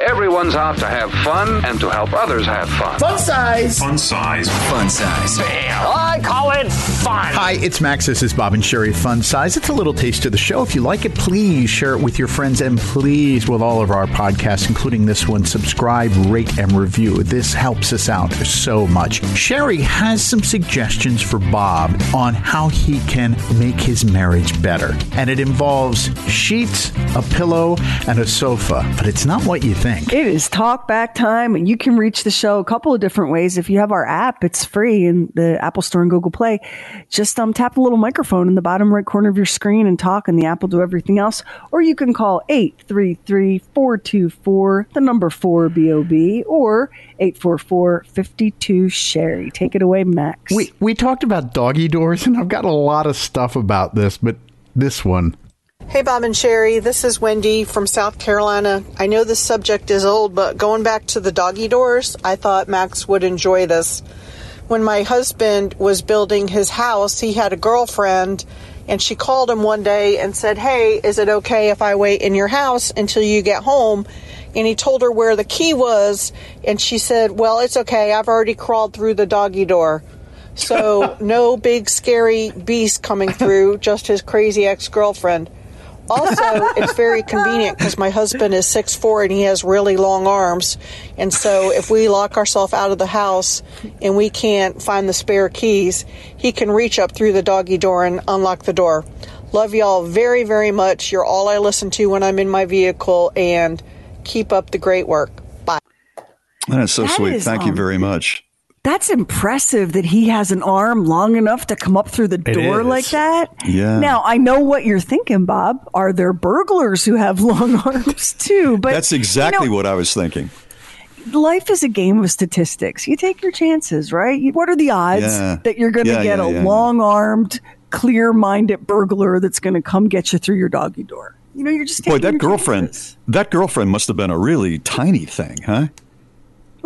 Everyone's out to have fun and to help others have fun. Fun size. Fun size. Fun size. I call it fun. Hi, it's Max. This is Bob and Sheri Fun Size. It's a little taste of the show. If you like it, please share it with your friends and please with all of our podcasts, including this one, subscribe, rate, and review. This helps us out so much. Sheri has some suggestions for Bob on how he can make his marriage better. And it involves sheets, a pillow, and a sofa. But it's not what you think think. It is talk back time, and you can reach the show a couple of different ways. If you have our app, it's free in the Apple Store and Google Play. Just um, tap the little microphone in the bottom right corner of your screen and talk, and the app will do everything else. Or you can call 833 424, the number 4 BOB, or 844 52 Sheri. Take it away, Max. We, we talked about doggy doors, and I've got a lot of stuff about this, but this one Hey, Bob and Sheri. This is Wendy from South Carolina. I know this subject is old, but going back to the doggy doors, I thought Max would enjoy this. When my husband was building his house, he had a girlfriend, and she called him one day and said, Hey, is it okay if I wait in your house until you get home? And he told her where the key was, and she said, Well, it's okay. I've already crawled through the doggy door. So, no big scary beast coming through, just his crazy ex girlfriend. Also, it's very convenient because my husband is six four and he has really long arms. And so if we lock ourselves out of the house and we can't find the spare keys, he can reach up through the doggy door and unlock the door. Love y'all very, very much. You're all I listen to when I'm in my vehicle and keep up the great work. Bye. That is so That sweet. is, Thank you um, very much. That's impressive that he has an arm long enough to come up through the door is. like that. Yeah. Now, I know what you're thinking, Bob. Are there burglars who have long arms too? But That's exactly you know, what I was thinking. life is a game of statistics. You take your chances, right? What are the odds Yeah. that you're going to Yeah, get yeah, a yeah, yeah. long-armed, clear-minded burglar that's going to come get you through your doggy door? You know, you're just Boy, that your girlfriend, chances. that girlfriend must have been a really tiny thing, huh?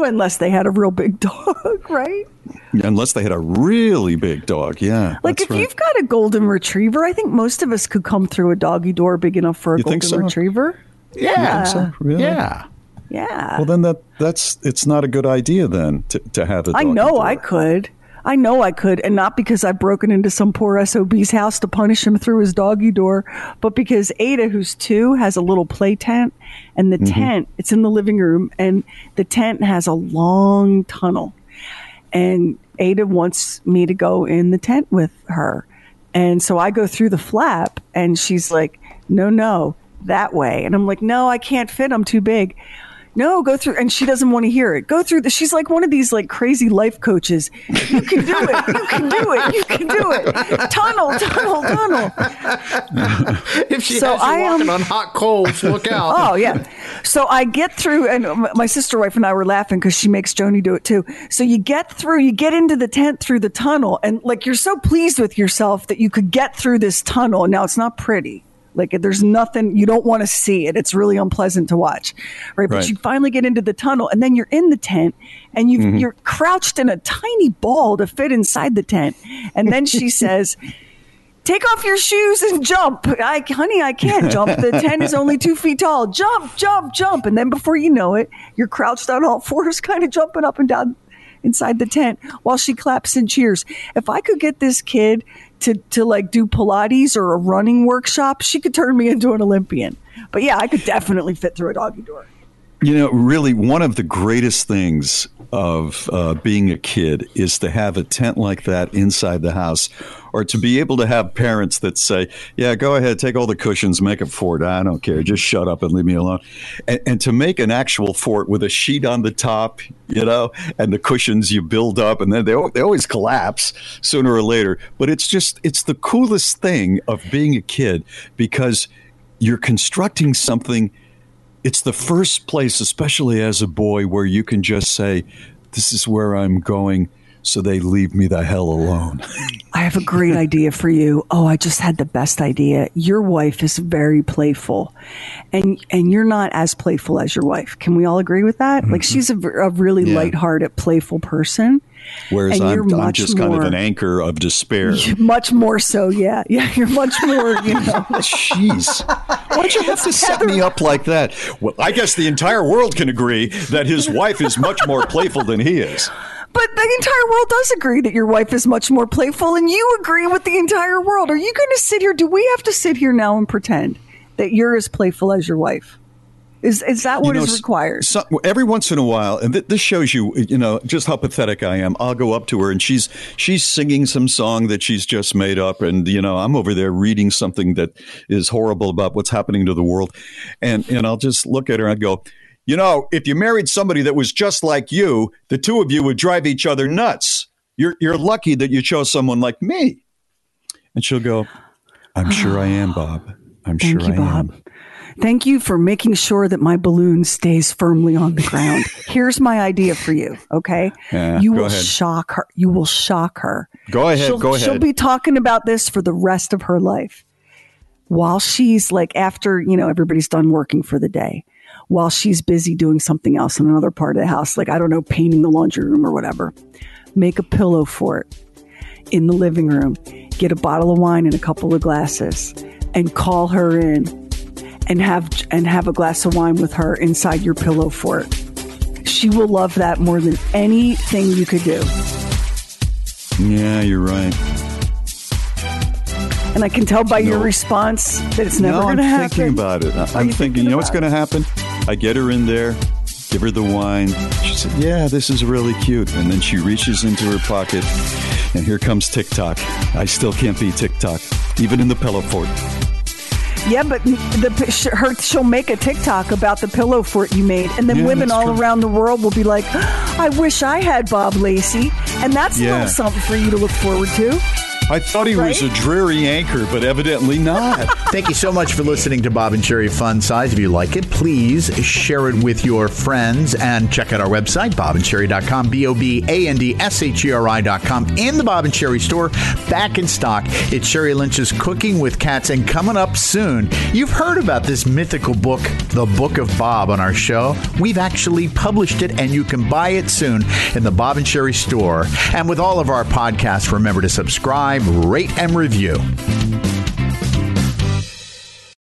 Well, unless they had a real big dog, right? Unless they had a really big dog. Yeah. Like if right. you've got a golden retriever, I think most of us could come through a doggy door big enough for a You think golden so? retriever. Yeah. so? Really? Yeah. Yeah. Well, then that that's it's not a good idea then to, to have a I doggy know door. I could. I know I could, and not because I've broken into some poor SOB's house to punish him through his doggy door, but because Ada, who's two, has a little play tent, and the Mm-hmm. tent, it's in the living room, and the tent has a long tunnel. And Ada wants me to go in the tent with her. And so I go through the flap, and she's like, no, no, that way. And I'm like, no, I can't fit. I'm too big. No, go through. And she doesn't want to hear it. Go through the. She's like one of these like crazy life coaches. You can do it. You can do it. You can do it. Tunnel, tunnel, tunnel. If she So has you I, um, walking on hot coals, look out. Oh yeah. So I get through, and my sister wife and I were laughing because she makes Joni do it too. So you get through, you get into the tent through the tunnel, and like you're so pleased with yourself that you could get through this tunnel. Now it's not pretty. Like there's nothing you don't want to see it. It's really unpleasant to watch, right? But Right. you finally get into the tunnel, and then you're in the tent, and you mm-hmm. you're crouched in a tiny ball to fit inside the tent. And then she says. Take off your shoes and jump. I, honey, I can't jump. The tent is only two feet tall. Jump, jump, jump. And then before you know it, you're crouched on all fours, kind of jumping up and down inside the tent while she claps and cheers. If I could get this kid to, to like do Pilates or a running workshop, she could turn me into an Olympian. But yeah, I could definitely fit through a doggy door. You know, really, one of the greatest things of uh, being a kid is to have a tent like that inside the house or to be able to have parents that say, Yeah, go ahead, take all the cushions, make a fort. I don't care. Just shut up and leave me alone. And, and to make an actual fort with a sheet on the top, you know, and the cushions you build up, and then they, they always collapse sooner or later. But it's just, it's the coolest thing of being a kid because you're constructing something it's the first place, especially as a boy, where you can just say, This is where I'm going, so they leave me the hell alone. I have a great idea for you. Oh, I just had the best idea. Your wife is very playful, and and you're not as playful as your wife. Can we all agree with that? Mm-hmm. Like she's a, a really yeah. lighthearted, playful person. Whereas I'm, I'm, just more, kind of an anchor of despair. Much more so, yeah. Yeah, you're much more, you know. Jeez. Why'd you have to set me up like that? Well, I guess the entire world can agree that his wife is much more playful than he is. But the entire world does agree that your wife is much more playful, and you agree with the entire world. Are you going to sit here? Do we have to sit here now and pretend that you're as playful as your wife? Is is that what you know, is required? So, every once in a while, and th- this shows you, you know, just how pathetic I am. I'll go up to her and she's she's singing some song that she's just made up, and you know, I'm over there reading something that is horrible about what's happening to the world, and and I'll just look at her and I go, you know, if you married somebody that was just like you, the two of you would drive each other nuts. You're you're lucky that you chose someone like me. And she'll go, I'm sure I am, Bob. I'm Thank sure you, I Bob. am. Thank you for making sure that my balloon stays firmly on the ground. Here's my idea for you. Okay. Yeah, you will ahead. shock her. You will shock her. Go ahead. She'll, go ahead. She'll be talking about this for the rest of her life. While she's like, after, you know, everybody's done working for the day, while she's busy doing something else in another part of the house, like, I don't know, painting the laundry room or whatever, make a pillow for it in the living room, get a bottle of wine and a couple of glasses, and call her in and have and have a glass of wine with her inside your pillow fort. She will love that more than anything you could do. Yeah, you're right. And I can tell by no. your response that it's never no, going to happen. I'm thinking about it. I'm you thinking, you know what's going to happen? I get her in there, give her the wine. She said, Yeah, this is really cute. And then she reaches into her pocket, and here comes TikTok. I still can't beat TikTok, even in the pillow fort. Yeah, but the her she'll make a TikTok about the pillow fort you made, and then yeah, women all true. around the world will be like, "I wish I had Bob Lacey," and that's yeah. a little something for you to look forward to. I thought he right? was a dreary anchor, but evidently not. Thank you so much for listening to Bob and Sheri Fun Size. If you like it, please share it with your friends and check out our website, bobandsheri.com, B O B A N D S H E R I.com. In the Bob and Sheri store, back in stock. It's Sheri Lynch's Cooking with Cats, and coming up soon, you've heard about this mythical book, The Book of Bob, on our show. We've actually published it, and you can buy it soon in the Bob and Sheri store. And with all of our podcasts, remember to subscribe rate, and review.